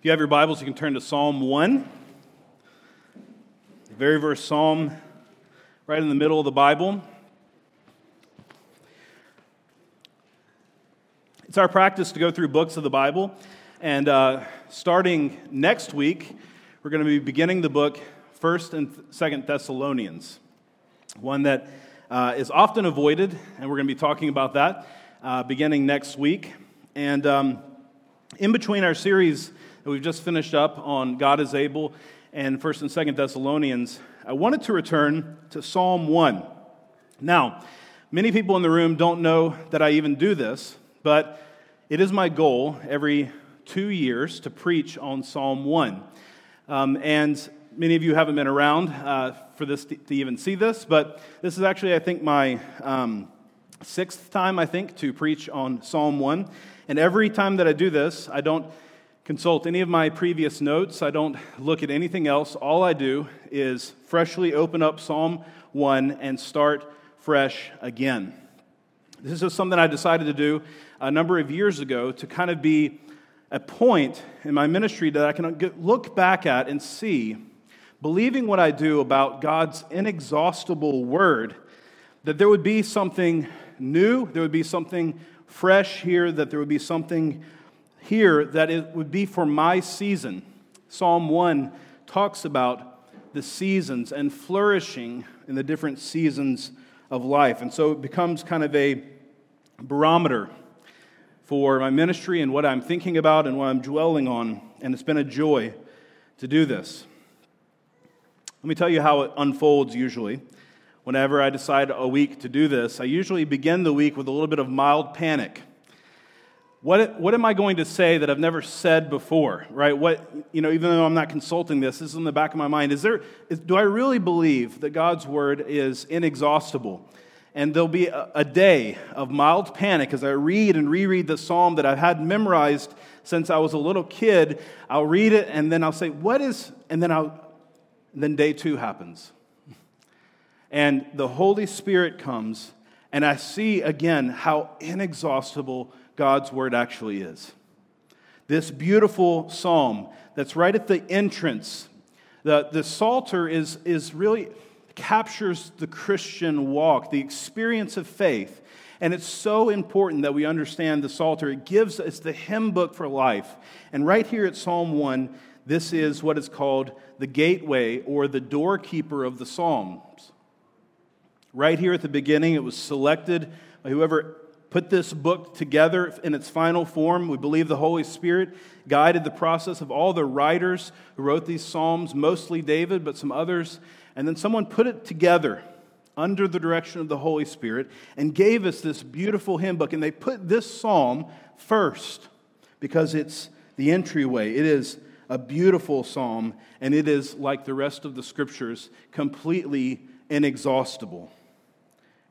If you have your Bibles, you can turn to Psalm 1. The very verse Psalm, right in the middle of the Bible. It's our practice to go through books of the Bible. And uh, starting next week, we're going to be beginning the book, 1st and 2nd Thessalonians, one that uh, is often avoided, and we're going to be talking about that uh, beginning next week. And um, in between our series, that we've just finished up on God is able and 1st and 2nd Thessalonians, I wanted to return to Psalm 1. Now, many people in the room don't know that I even do this, but it is my goal every two years to preach on Psalm 1. Um, and many of you haven't been around uh, for this to, to, even see this, but this is actually, I think, my um, sixth time, I think, to preach on Psalm 1. And every time that I do this, I don't consult any of my previous notes. I don't look at anything else. All I do is freshly open up Psalm 1 and start fresh again. This is something I decided to do a number of years ago to kind of be a point in my ministry that I can look back at and see, believing what I do about God's inexhaustible word, that there would be something new, there would be something fresh here, that there would be something here that it would be for my season. Psalm 1 talks about the seasons and flourishing in the different seasons of life. And so it becomes kind of a barometer for my ministry and what I'm thinking about and what I'm dwelling on. And it's been a joy to do this. Let me tell you how it unfolds usually. Whenever I decide a week to do this, I usually begin the week with a little bit of mild panic. What, what am I going to say that I've never said before, right? What, you know, even though I'm not consulting this, this is in the back of my mind. Is there, is, do I really believe that God's word is inexhaustible? And there'll be a, a day of mild panic as I read and reread the psalm that I've had memorized since I was a little kid. I'll read it and then I'll say, What is, and then I'll, and then day two happens. And the Holy Spirit comes, and I see again how inexhaustible God's word actually is. This beautiful psalm that's right at the entrance. The, the Psalter is, is really captures the Christian walk, the experience of faith. And it's so important that we understand the Psalter. It gives us the hymn book for life. And right here at Psalm 1, this is what is called the gateway or the doorkeeper of the Psalms. Right here at the beginning, it was selected by whoever put this book together in its final form. We believe the Holy Spirit guided the process of all the writers who wrote these Psalms, mostly David, but some others. And then someone put it together under the direction of the Holy Spirit and gave us this beautiful hymn book. And they put this psalm first because it's the entryway. It is a beautiful psalm, and it is, like the rest of the scriptures, completely inexhaustible.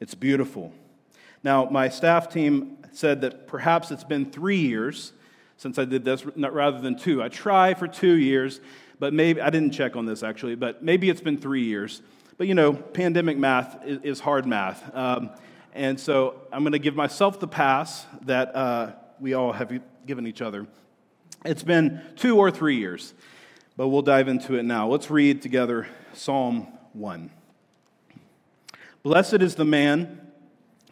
It's beautiful. Now, my staff team said that perhaps it's been three years since I did this rather than two. I try for two years, but maybe I didn't check on this actually, but maybe it's been three years. But you know, pandemic math is, hard math. Um, and so I'm going to give myself the pass that uh, we all have given each other. It's been two or three years, but we'll dive into it now. Let's read together Psalm 1. Blessed is the man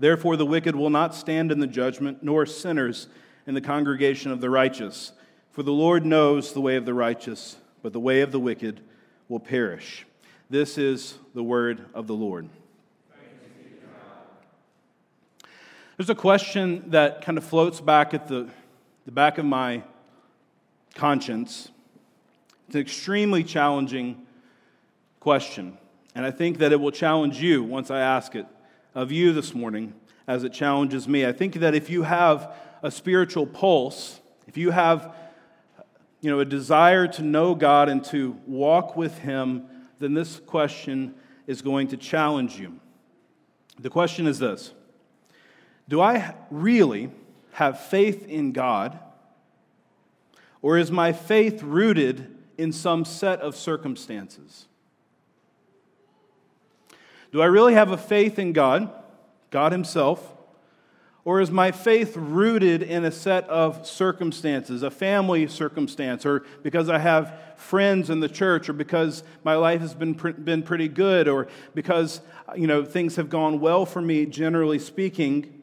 Therefore, the wicked will not stand in the judgment, nor sinners in the congregation of the righteous. For the Lord knows the way of the righteous, but the way of the wicked will perish. This is the word of the Lord. There's a question that kind of floats back at the, the back of my conscience. It's an extremely challenging question, and I think that it will challenge you once I ask it of you this morning as it challenges me. I think that if you have a spiritual pulse, if you have you know, a desire to know God and to walk with Him, then this question is going to challenge you. The question is this Do I really have faith in God, or is my faith rooted in some set of circumstances? Do I really have a faith in God, God Himself? Or is my faith rooted in a set of circumstances, a family circumstance, or because I have friends in the church, or because my life has been, been pretty good, or because you know, things have gone well for me, generally speaking,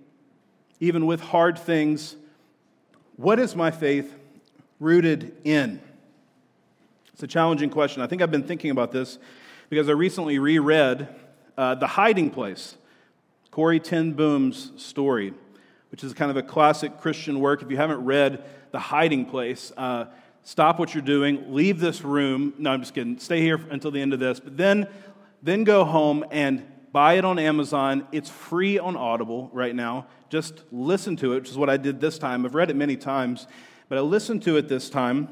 even with hard things? What is my faith rooted in? It's a challenging question. I think I've been thinking about this because I recently reread uh, The Hiding Place, Corrie ten Boom's story which is kind of a classic Christian work. If you haven't read The Hiding Place, uh, stop what you're doing, leave this room. No, I'm just kidding. Stay here until the end of this. But then, then go home and buy it on Amazon. It's free on Audible right now. Just listen to it, which is what I did this time. I've read it many times, but I listened to it this time.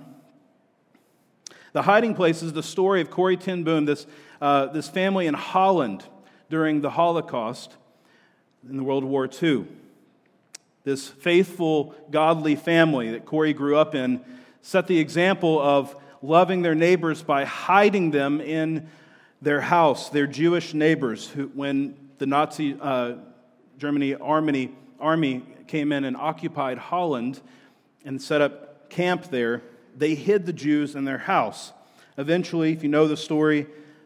The Hiding Place is the story of Corrie ten Boom, this, uh, this family in Holland during the Holocaust in the World War II this faithful, godly family that Corrie grew up in, set the example of loving their neighbors by hiding them in their house, their Jewish neighbors, who, when the Nazi uh, Germany army, army came in and occupied Holland and set up camp there, they hid the Jews in their house. Eventually, if you know the story,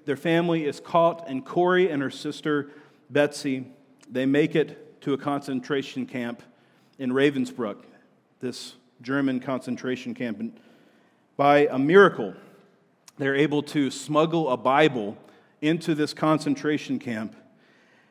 their family is caught, and Corrie and her sister Betsy, they make it to a concentration camp in Ravensbrück, this German concentration camp. And by a miracle, they're able to smuggle a Bible into this concentration camp.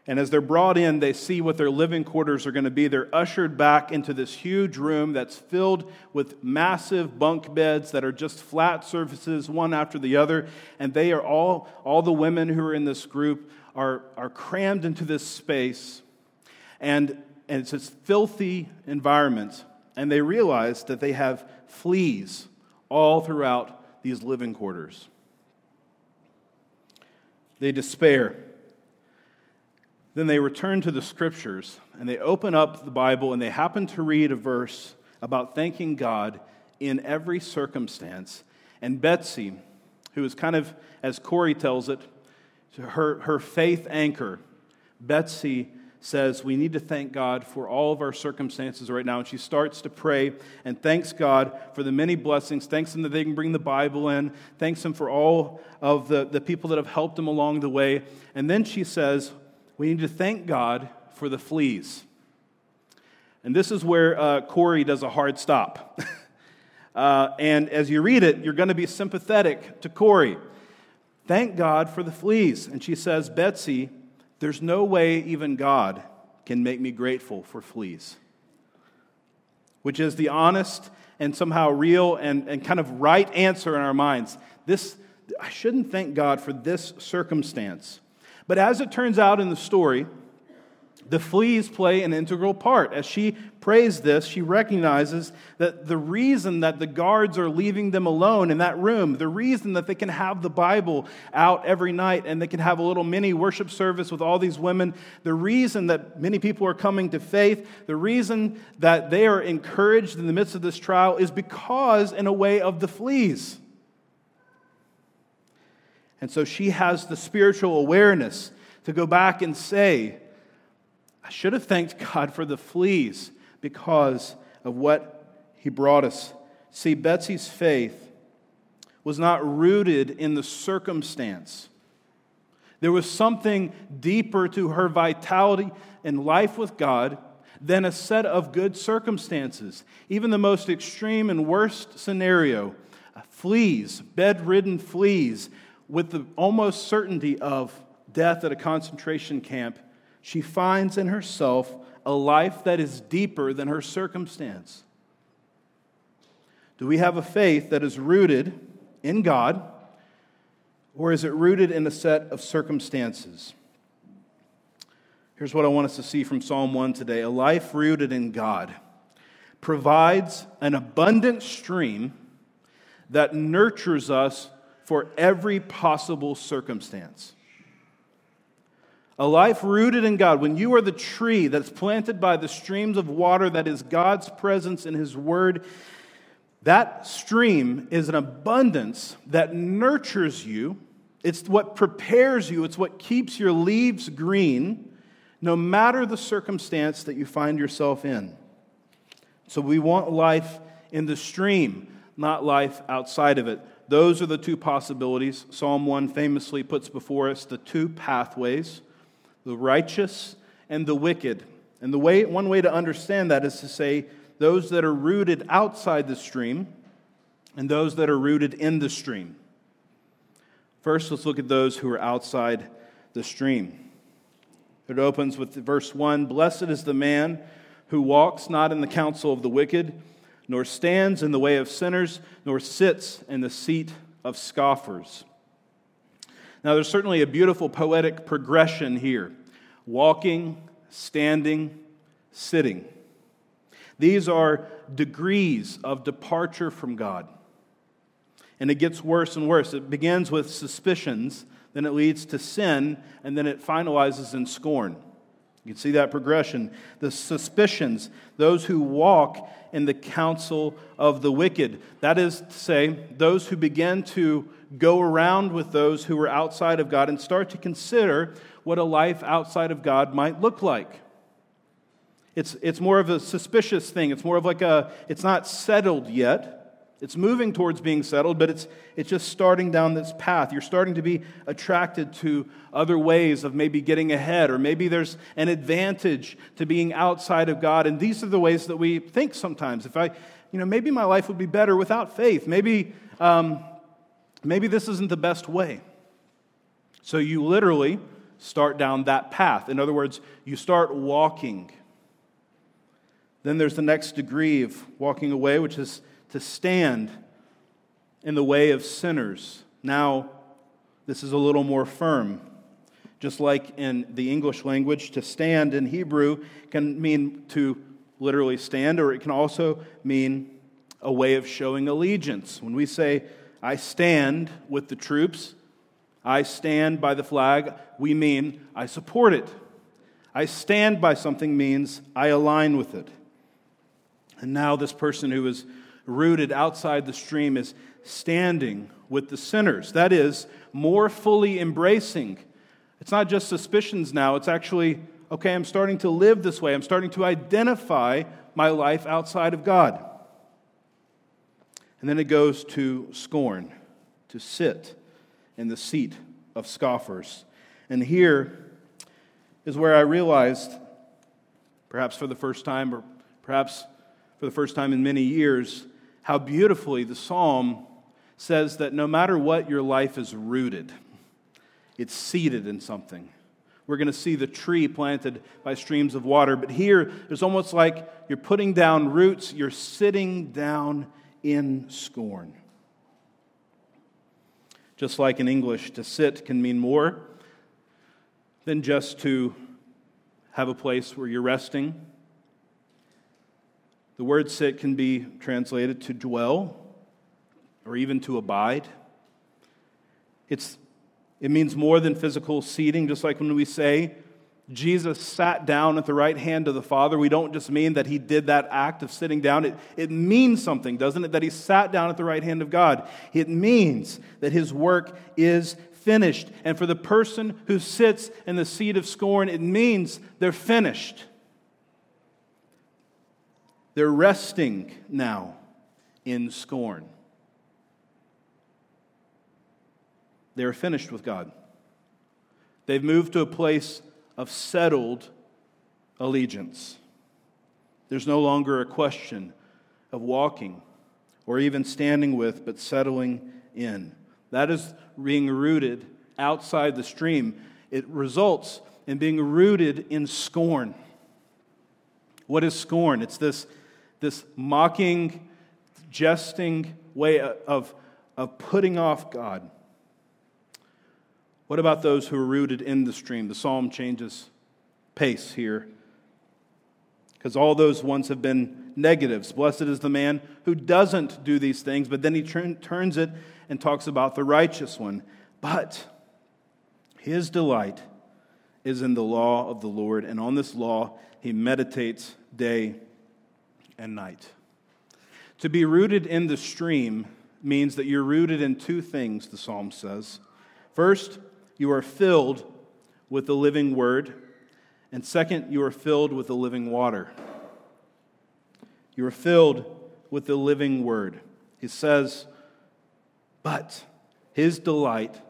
And as they're brought in, they see what their living quarters are going to be. They're ushered back into this huge room that's filled with massive bunk beds that are just flat surfaces, one after the other. And they are all, all the women who are in this group are, are crammed into this space. And and it's this filthy environment, and they realize that they have fleas all throughout these living quarters. They despair. Then they return to the scriptures and they open up the Bible and they happen to read a verse about thanking God in every circumstance. And Betsy, who is kind of, as Corrie tells it, her, her faith anchor, Betsy says we need to thank God for all of our circumstances right now. And she starts to pray and thanks God for the many blessings, thanks Him that they can bring the Bible in, thanks Him for all of the, the people that have helped them along the way. And then she says, we need to thank God for the fleas. And this is where uh, Corrie does a hard stop. uh, and as you read it, you're going to be sympathetic to Corrie. Thank God for the fleas. And she says, Betsy, there's no way even God can make me grateful for fleas, which is the honest and somehow real and, and kind of right answer in our minds. This, I shouldn't thank God for this circumstance. But as it turns out in the story, the fleas play an integral part. As she prays this, she recognizes that the reason that the guards are leaving them alone in that room, the reason that they can have the Bible out every night and they can have a little mini worship service with all these women, the reason that many people are coming to faith, the reason that they are encouraged in the midst of this trial is because, in a way, of the fleas. And so she has the spiritual awareness to go back and say, I should have thanked God for the fleas because of what he brought us. See, Betsy's faith was not rooted in the circumstance. There was something deeper to her vitality and life with God than a set of good circumstances. Even the most extreme and worst scenario fleas, bedridden fleas, with the almost certainty of death at a concentration camp she finds in herself a life that is deeper than her circumstance. Do we have a faith that is rooted in God, or is it rooted in a set of circumstances? Here's what I want us to see from Psalm 1 today a life rooted in God provides an abundant stream that nurtures us for every possible circumstance. A life rooted in God, when you are the tree that's planted by the streams of water that is God's presence in His Word, that stream is an abundance that nurtures you. It's what prepares you, it's what keeps your leaves green, no matter the circumstance that you find yourself in. So we want life in the stream, not life outside of it. Those are the two possibilities. Psalm 1 famously puts before us the two pathways the righteous and the wicked. And the way, one way to understand that is to say those that are rooted outside the stream and those that are rooted in the stream. First, let's look at those who are outside the stream. It opens with verse 1 Blessed is the man who walks not in the counsel of the wicked, nor stands in the way of sinners, nor sits in the seat of scoffers. Now, there's certainly a beautiful poetic progression here walking, standing, sitting. These are degrees of departure from God. And it gets worse and worse. It begins with suspicions, then it leads to sin, and then it finalizes in scorn. You can see that progression. The suspicions, those who walk in the counsel of the wicked. That is to say, those who begin to go around with those who are outside of God and start to consider what a life outside of God might look like. It's, it's more of a suspicious thing. It's more of like a, it's not settled yet. It's moving towards being settled, but it's, it's just starting down this path. You're starting to be attracted to other ways of maybe getting ahead, or maybe there's an advantage to being outside of God. And these are the ways that we think sometimes. If I, you know, maybe my life would be better without faith. Maybe, um, maybe this isn't the best way. So you literally start down that path. In other words, you start walking. Then there's the next degree of walking away, which is to stand in the way of sinners. Now, this is a little more firm. Just like in the English language, to stand in Hebrew can mean to literally stand, or it can also mean a way of showing allegiance. When we say, I stand with the troops, I stand by the flag, we mean I support it. I stand by something means I align with it. And now, this person who is rooted outside the stream is standing with the sinners. That is, more fully embracing. It's not just suspicions now, it's actually, okay, I'm starting to live this way. I'm starting to identify my life outside of God. And then it goes to scorn, to sit in the seat of scoffers. And here is where I realized, perhaps for the first time, or perhaps for the first time in many years, how beautifully the psalm says that no matter what your life is rooted, it's seated in something. We're going to see the tree planted by streams of water, but here it's almost like you're putting down roots, you're sitting down in scorn. Just like in English, to sit can mean more than just to have a place where you're resting the word sit can be translated to dwell or even to abide. It's, it means more than physical seating, just like when we say Jesus sat down at the right hand of the Father, we don't just mean that he did that act of sitting down. It, it means something, doesn't it? That he sat down at the right hand of God. It means that his work is finished. And for the person who sits in the seat of scorn, it means they're finished. They're resting now in scorn. They're finished with God. They've moved to a place of settled allegiance. There's no longer a question of walking or even standing with, but settling in. That is being rooted outside the stream. It results in being rooted in scorn. What is scorn? It's this this mocking, jesting way of, of putting off God. What about those who are rooted in the stream? The psalm changes pace here. Because all those ones have been negatives. Blessed is the man who doesn't do these things, but then he turn, turns it and talks about the righteous one. But his delight is in the law of the Lord, and on this law he meditates day and night. To be rooted in the stream means that you're rooted in two things, the psalm says. First, you are filled with the living word, and second, you are filled with the living water. You are filled with the living word. He says, but his delight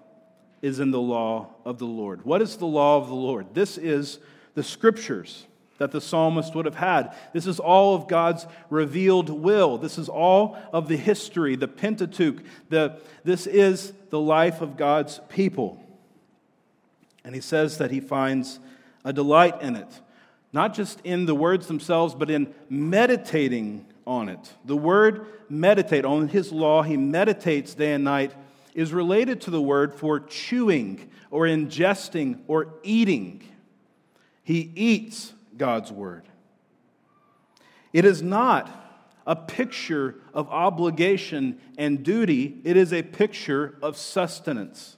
is in the law of the Lord. What is the law of the Lord? This is the scriptures that the psalmist would have had. This is all of God's revealed will. This is all of the history, the Pentateuch. The, this is the life of God's people. And he says that he finds a delight in it, not just in the words themselves, but in meditating on it. The word meditate, on his law, he meditates day and night, is related to the word for chewing or ingesting or eating. He eats God's word. It is not a picture of obligation and duty, it is a picture of sustenance.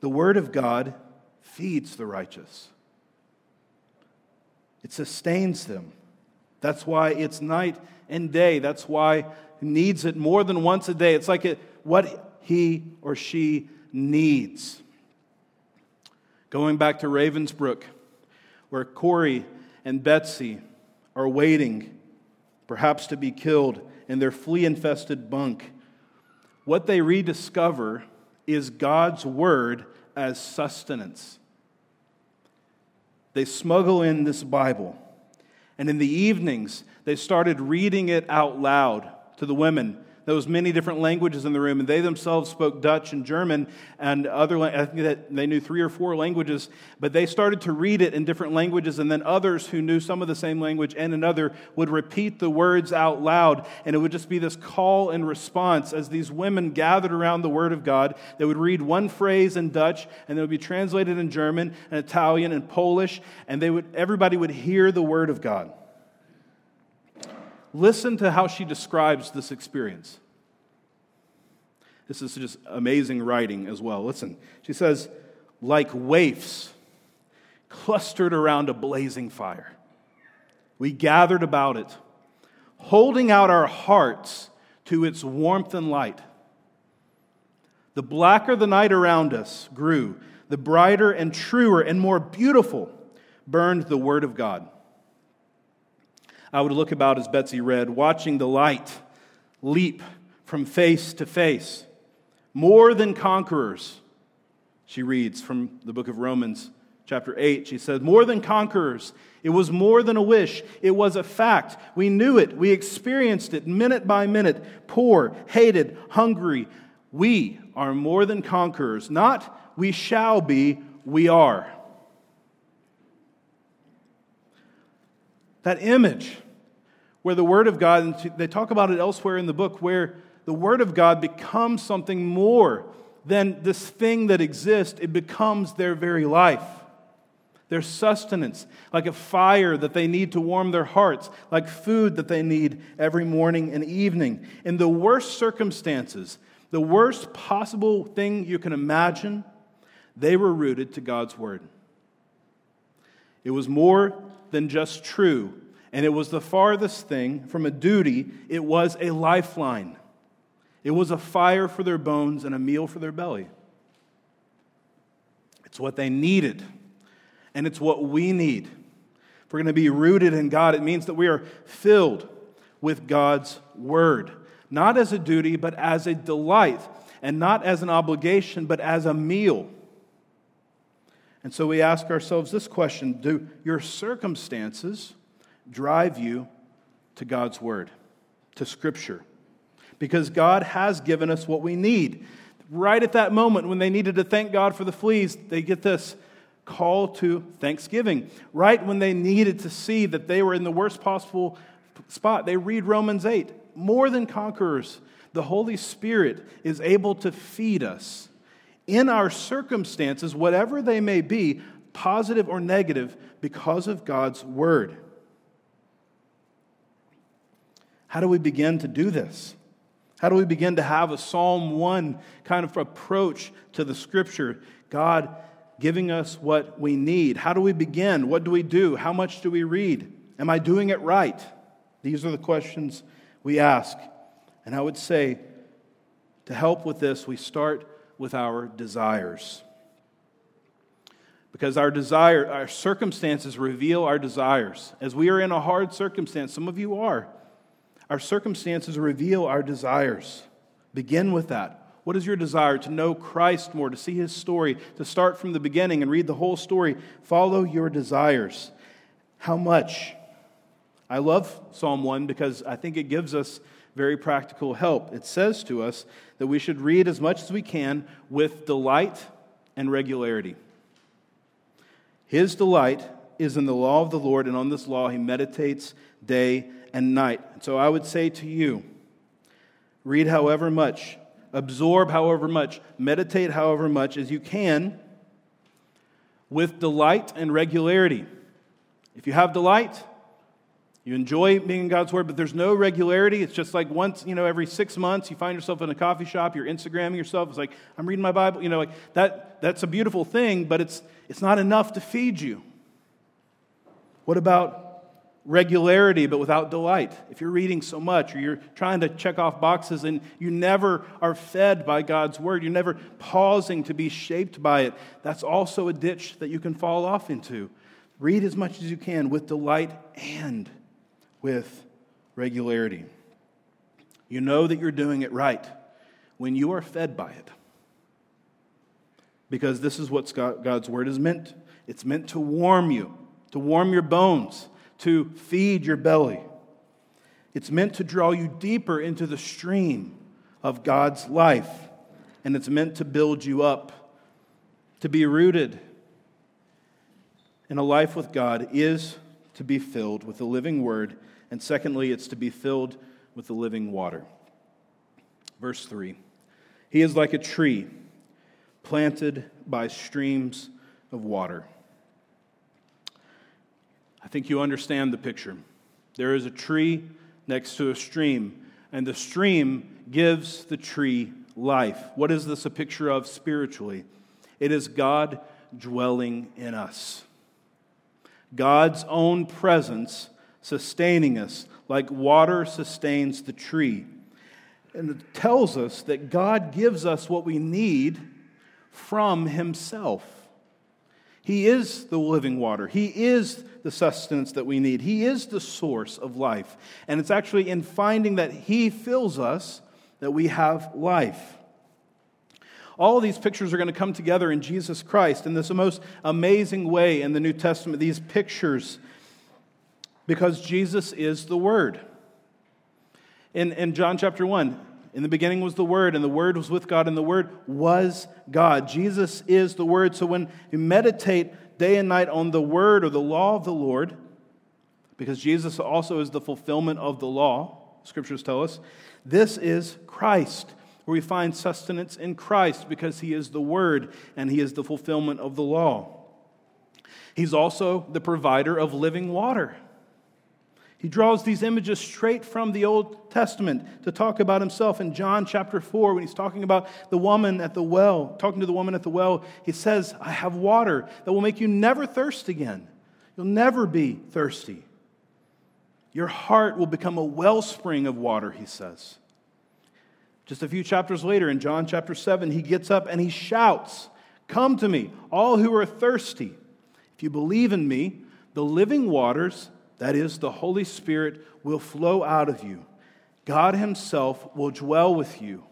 The word of God feeds the righteous. It sustains them. That's why it's night and day. That's why he needs it more than once a day. It's like it, what he or she needs. Going back to Ravensbrück, where Corrie and Betsy are waiting, perhaps to be killed, in their flea infested bunk, what they rediscover is God's word as sustenance. They smuggle in this Bible, and in the evenings, they started reading it out loud to the women there was many different languages in the room, and they themselves spoke Dutch and German and other. I think that they knew three or four languages, but they started to read it in different languages, and then others who knew some of the same language and another would repeat the words out loud, and it would just be this call and response as these women gathered around the Word of God. They would read one phrase in Dutch, and it would be translated in German and Italian and Polish, and they would everybody would hear the Word of God. Listen to how she describes this experience. This is just amazing writing as well. Listen, she says, like waifs clustered around a blazing fire, we gathered about it, holding out our hearts to its warmth and light. The blacker the night around us grew, the brighter and truer and more beautiful burned the Word of God. I would look about as Betsy read, watching the light leap from face to face. More than conquerors, she reads from the book of Romans, chapter 8. She says, More than conquerors. It was more than a wish, it was a fact. We knew it, we experienced it minute by minute. Poor, hated, hungry. We are more than conquerors. Not we shall be, we are. That image where the Word of God, and they talk about it elsewhere in the book, where the Word of God becomes something more than this thing that exists, it becomes their very life. Their sustenance, like a fire that they need to warm their hearts, like food that they need every morning and evening. In the worst circumstances, the worst possible thing you can imagine, they were rooted to God's Word. It was more than just true, and it was the farthest thing from a duty, it was a lifeline. It was a fire for their bones and a meal for their belly. It's what they needed, and it's what we need. If we're going to be rooted in God, it means that we are filled with God's word, not as a duty, but as a delight, and not as an obligation, but as a meal. And so we ask ourselves this question Do your circumstances drive you to God's Word, to Scripture. Because God has given us what we need. Right at that moment when they needed to thank God for the fleas, they get this call to thanksgiving. Right when they needed to see that they were in the worst possible spot, they read Romans 8. More than conquerors, the Holy Spirit is able to feed us in our circumstances, whatever they may be, positive or negative, because of God's Word. How do we begin to do this? How do we begin to have a Psalm 1 kind of approach to the scripture? God giving us what we need. How do we begin? What do we do? How much do we read? Am I doing it right? These are the questions we ask. And I would say, to help with this, we start with our desires. Because our desire, our circumstances reveal our desires. As we are in a hard circumstance, some of you are, our circumstances reveal our desires. Begin with that. What is your desire? To know Christ more, to see his story, to start from the beginning and read the whole story. Follow your desires. How much? I love Psalm 1 because I think it gives us very practical help. It says to us that we should read as much as we can with delight and regularity. His delight is in the law of the Lord, and on this law he meditates day and night. So I would say to you, read however much, absorb however much, meditate however much as you can with delight and regularity. If you have delight, you enjoy being in God's Word, but there's no regularity. It's just like once, you know, every six months, you find yourself in a coffee shop, you're Instagramming yourself. It's like, I'm reading my Bible. You know, like that, that's a beautiful thing, but it's, it's not enough to feed you. What about regularity, but without delight? If you're reading so much, or you're trying to check off boxes and you never are fed by God's Word, you're never pausing to be shaped by it, that's also a ditch that you can fall off into. Read as much as you can with delight and with regularity. You know that you're doing it right when you are fed by it. Because this is what God's word is meant. It's meant to warm you, to warm your bones, to feed your belly. It's meant to draw you deeper into the stream of God's life. And it's meant to build you up, to be rooted And a life with God is to be filled with the living word and secondly, it's to be filled with the living water. Verse 3 He is like a tree planted by streams of water. I think you understand the picture. There is a tree next to a stream, and the stream gives the tree life. What is this a picture of spiritually? It is God dwelling in us. God's own presence sustaining us like water sustains the tree. And it tells us that God gives us what we need from Himself. He is the living water. He is the sustenance that we need. He is the source of life. And it's actually in finding that He fills us that we have life. All these pictures are going to come together in Jesus Christ in this most amazing way in the New Testament. These pictures because Jesus is the Word. In, in John chapter 1, in the beginning was the Word, and the Word was with God, and the Word was God. Jesus is the Word. So when you meditate day and night on the Word or the law of the Lord, because Jesus also is the fulfillment of the law, scriptures tell us, this is Christ, where we find sustenance in Christ because he is the Word and he is the fulfillment of the law. He's also the provider of living water. He draws these images straight from the Old Testament to talk about himself. In John chapter 4, when he's talking about the woman at the well, talking to the woman at the well, he says, I have water that will make you never thirst again. You'll never be thirsty. Your heart will become a wellspring of water, he says. Just a few chapters later, in John chapter 7, he gets up and he shouts, Come to me, all who are thirsty. If you believe in me, the living waters that is, the Holy Spirit, will flow out of you. God Himself will dwell with you,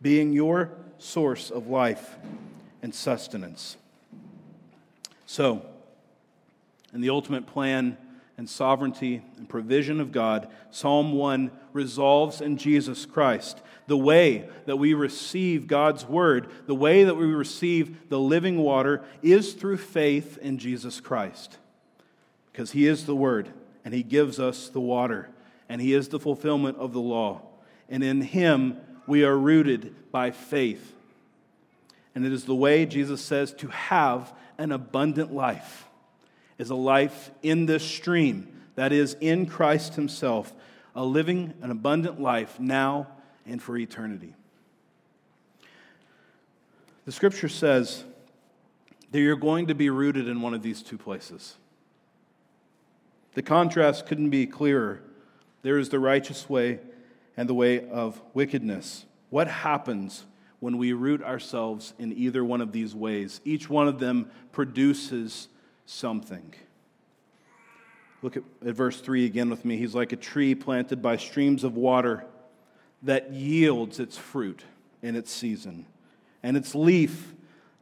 being your source of life and sustenance. So, in the ultimate plan and sovereignty and provision of God, Psalm 1 resolves in Jesus Christ. The way that we receive God's word, the way that we receive the living water, is through faith in Jesus Christ because He is the Word, and He gives us the water, and He is the fulfillment of the law. And in Him we are rooted by faith. And it is the way, Jesus says, to have an abundant life is a life in this stream, that is, in Christ Himself, a living an abundant life now and for eternity. The scripture says that you're going to be rooted in one of these two places. The contrast couldn't be clearer. There is the righteous way and the way of wickedness. What happens when we root ourselves in either one of these ways? Each one of them produces something. Look at, at verse 3 again with me. He's like a tree planted by streams of water that yields its fruit in its season, and its leaf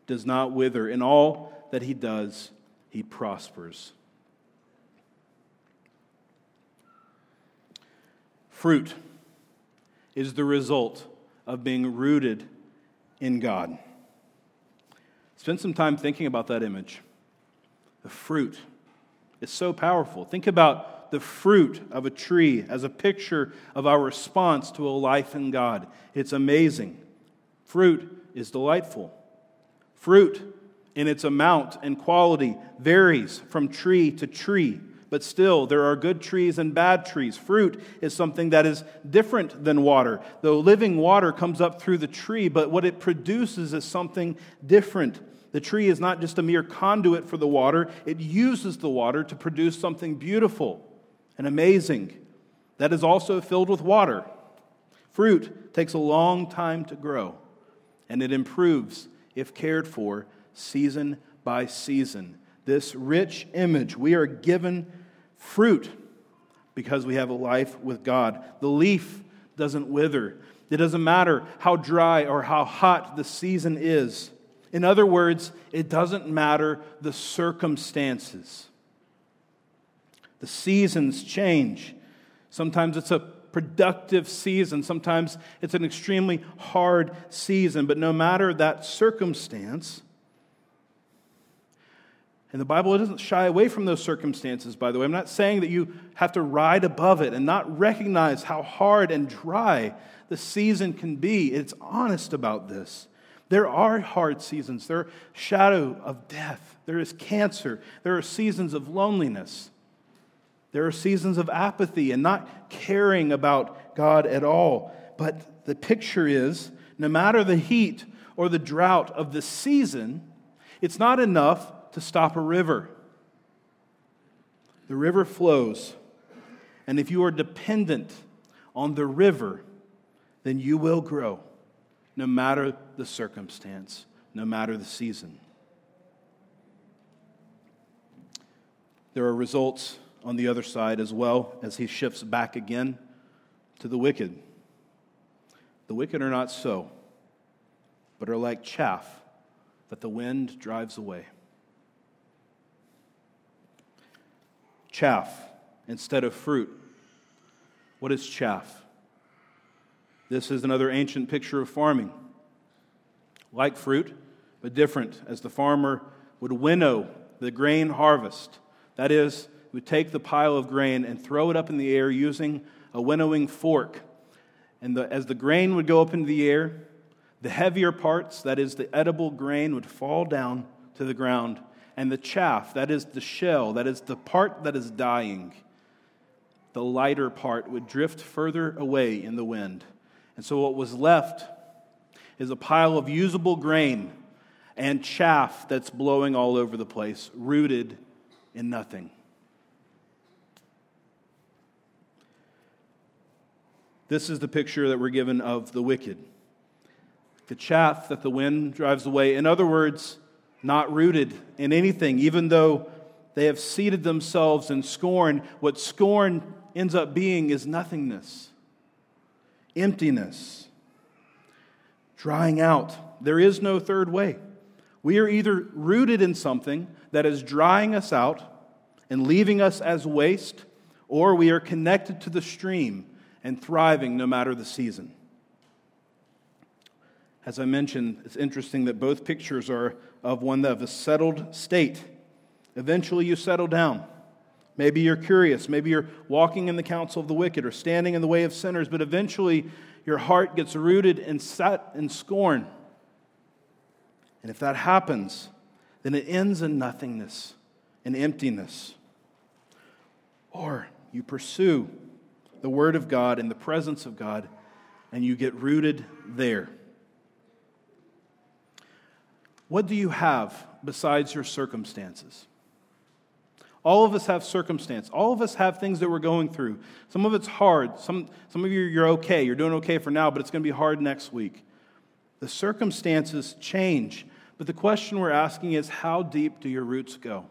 does not wither. In all that he does, he prospers. Fruit is the result of being rooted in God. Spend some time thinking about that image. The fruit is so powerful. Think about the fruit of a tree as a picture of our response to a life in God. It's amazing. Fruit is delightful. Fruit in its amount and quality varies from tree to tree. But still, there are good trees and bad trees. Fruit is something that is different than water. Though living water comes up through the tree, but what it produces is something different. The tree is not just a mere conduit for the water, it uses the water to produce something beautiful and amazing that is also filled with water. Fruit takes a long time to grow, and it improves if cared for season by season. This rich image, we are given fruit because we have a life with God. The leaf doesn't wither. It doesn't matter how dry or how hot the season is. In other words, it doesn't matter the circumstances. The seasons change. Sometimes it's a productive season, sometimes it's an extremely hard season, but no matter that circumstance, and the Bible doesn't shy away from those circumstances, by the way. I'm not saying that you have to ride above it and not recognize how hard and dry the season can be. It's honest about this. There are hard seasons. There are shadow of death. There is cancer. There are seasons of loneliness. There are seasons of apathy and not caring about God at all. But the picture is no matter the heat or the drought of the season, it's not enough to stop a river. The river flows, and if you are dependent on the river, then you will grow, no matter the circumstance, no matter the season. There are results on the other side as well as he shifts back again to the wicked. The wicked are not so, but are like chaff that the wind drives away. Chaff instead of fruit. What is chaff? This is another ancient picture of farming. Like fruit, but different, as the farmer would winnow the grain harvest. That is, would take the pile of grain and throw it up in the air using a winnowing fork. And the, as the grain would go up into the air, the heavier parts, that is, the edible grain, would fall down to the ground and the chaff, that is the shell, that is the part that is dying, the lighter part would drift further away in the wind. And so what was left is a pile of usable grain and chaff that's blowing all over the place, rooted in nothing. This is the picture that we're given of the wicked. The chaff that the wind drives away. In other words, not rooted in anything, even though they have seated themselves in scorn. What scorn ends up being is nothingness, emptiness, drying out. There is no third way. We are either rooted in something that is drying us out and leaving us as waste, or we are connected to the stream and thriving no matter the season. As I mentioned, it's interesting that both pictures are of one of a settled state. Eventually, you settle down. Maybe you're curious. Maybe you're walking in the counsel of the wicked or standing in the way of sinners, but eventually your heart gets rooted and set in scorn. And if that happens, then it ends in nothingness and emptiness. Or you pursue the Word of God and the presence of God, and you get rooted there. What do you have besides your circumstances? All of us have circumstance. All of us have things that we're going through. Some of it's hard. Some, some of you, you're okay. You're doing okay for now, but it's going to be hard next week. The circumstances change. But the question we're asking is how deep do your roots go,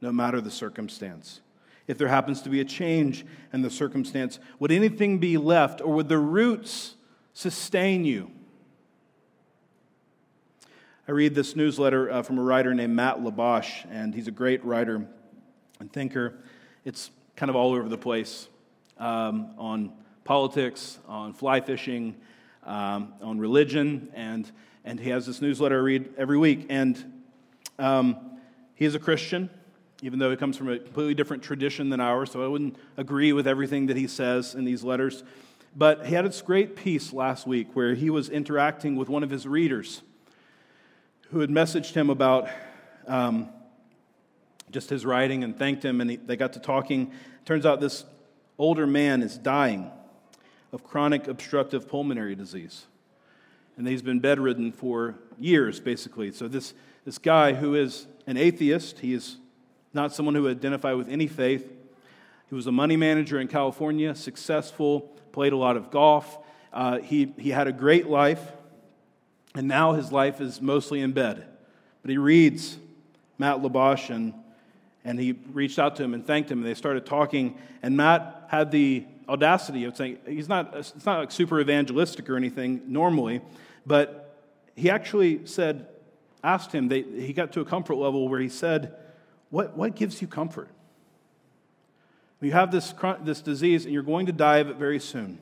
no matter the circumstance? If there happens to be a change in the circumstance, would anything be left, or would the roots sustain you? I read this newsletter uh, from a writer named Matt Labash, and he's a great writer and thinker. It's kind of all over the place um, on politics, on fly fishing, um, on religion, and and he has this newsletter I read every week. And um, he is a Christian, even though he comes from a completely different tradition than ours, so I wouldn't agree with everything that he says in these letters. But he had this great piece last week where he was interacting with one of his readers who had messaged him about um, just his writing and thanked him, and he, they got to talking. Turns out this older man is dying of chronic obstructive pulmonary disease and he's been bedridden for years, basically. So, this, this guy who is an atheist, he is not someone who identified with any faith. He was a money manager in California, successful, played a lot of golf. Uh, he, he had a great life, and now his life is mostly in bed. But he reads Matt Labash, and, and he reached out to him and thanked him, and they started talking. And Matt had the audacity of saying, he's not, it's not like super evangelistic or anything normally, but he actually said, asked him, they, he got to a comfort level where he said, What, what gives you comfort? You have this, this disease and you're going to die of it very soon.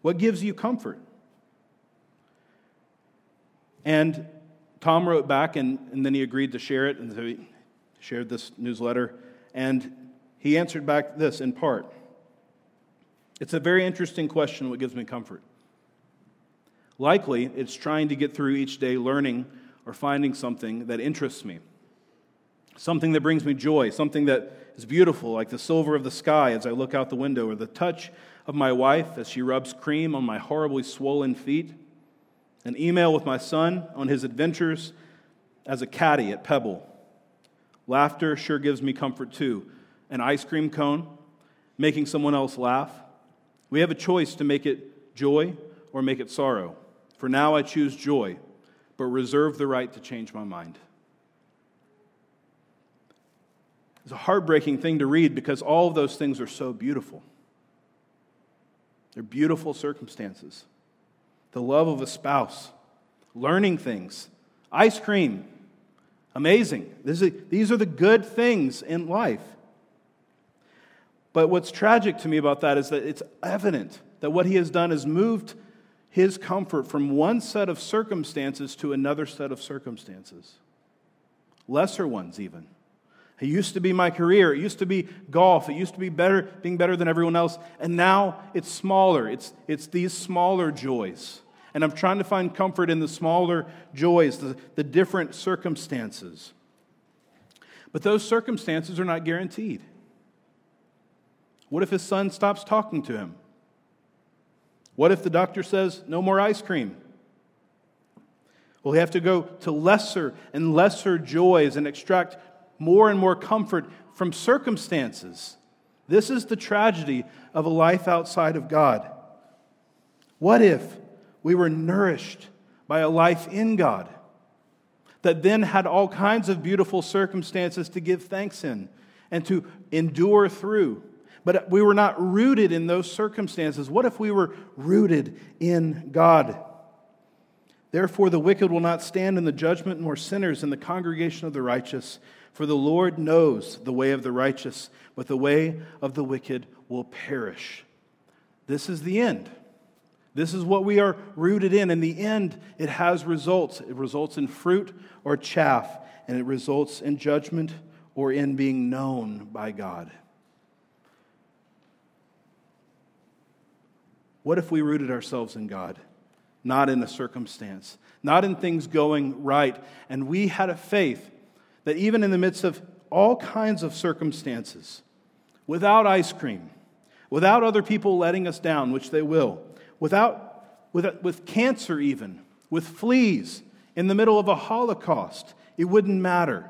What gives you comfort? And Tom wrote back and, and then he agreed to share it, and so he shared this newsletter. And he answered back this in part. It's a very interesting question what gives me comfort. Likely, it's trying to get through each day learning or finding something that interests me, something that brings me joy, something that is beautiful, like the silver of the sky as I look out the window, or the touch of my wife as she rubs cream on my horribly swollen feet, an email with my son on his adventures as a caddy at Pebble. Laughter sure gives me comfort too. An ice cream cone, making someone else laugh. We have a choice to make it joy or make it sorrow. For now I choose joy, but reserve the right to change my mind. It's a heartbreaking thing to read because all of those things are so beautiful. They're beautiful circumstances. The love of a spouse, learning things, ice cream, amazing. Is, these are the good things in life. But what's tragic to me about that is that it's evident that what he has done is moved his comfort from one set of circumstances to another set of circumstances, lesser ones, even. It used to be my career. It used to be golf. It used to be better, being better than everyone else. And now it's smaller. It's, it's these smaller joys. And I'm trying to find comfort in the smaller joys, the, the different circumstances. But those circumstances are not guaranteed. What if his son stops talking to him? What if the doctor says, no more ice cream? Well, we have to go to lesser and lesser joys and extract more and more comfort from circumstances. This is the tragedy of a life outside of God. What if we were nourished by a life in God that then had all kinds of beautiful circumstances to give thanks in and to endure through? but we were not rooted in those circumstances. What if we were rooted in God? Therefore, the wicked will not stand in the judgment, nor sinners in the congregation of the righteous. For the Lord knows the way of the righteous, but the way of the wicked will perish. This is the end. This is what we are rooted in. In the end, it has results. It results in fruit or chaff, and it results in judgment or in being known by God. What if we rooted ourselves in God, not in a circumstance, not in things going right, and we had a faith that even in the midst of all kinds of circumstances, without ice cream, without other people letting us down, which they will, without, with, with cancer even, with fleas, in the middle of a Holocaust, it wouldn't matter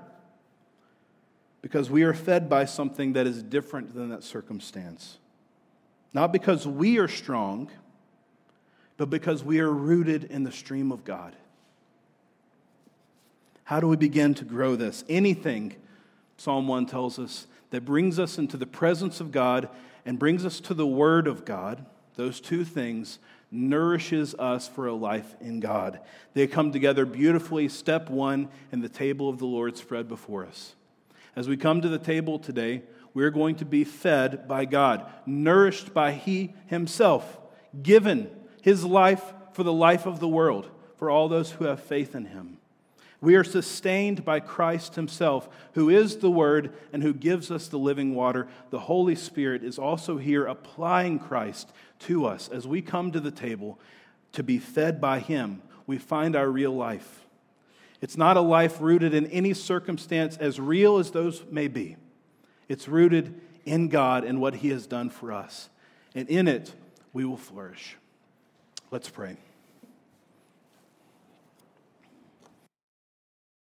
because we are fed by something that is different than that circumstance. Not because we are strong, but because we are rooted in the stream of God. How do we begin to grow this? Anything, Psalm 1 tells us, that brings us into the presence of God and brings us to the Word of God, those two things, nourishes us for a life in God. They come together beautifully, step one, in the table of the Lord spread before us. As we come to the table today, we're going to be fed by God, nourished by He Himself, given His life for the life of the world, for all those who have faith in Him. We are sustained by Christ Himself, who is the Word and who gives us the living water. The Holy Spirit is also here applying Christ to us. As we come to the table to be fed by Him, we find our real life. It's not a life rooted in any circumstance, as real as those may be. It's rooted in God and what He has done for us. And in it, we will flourish. Let's pray.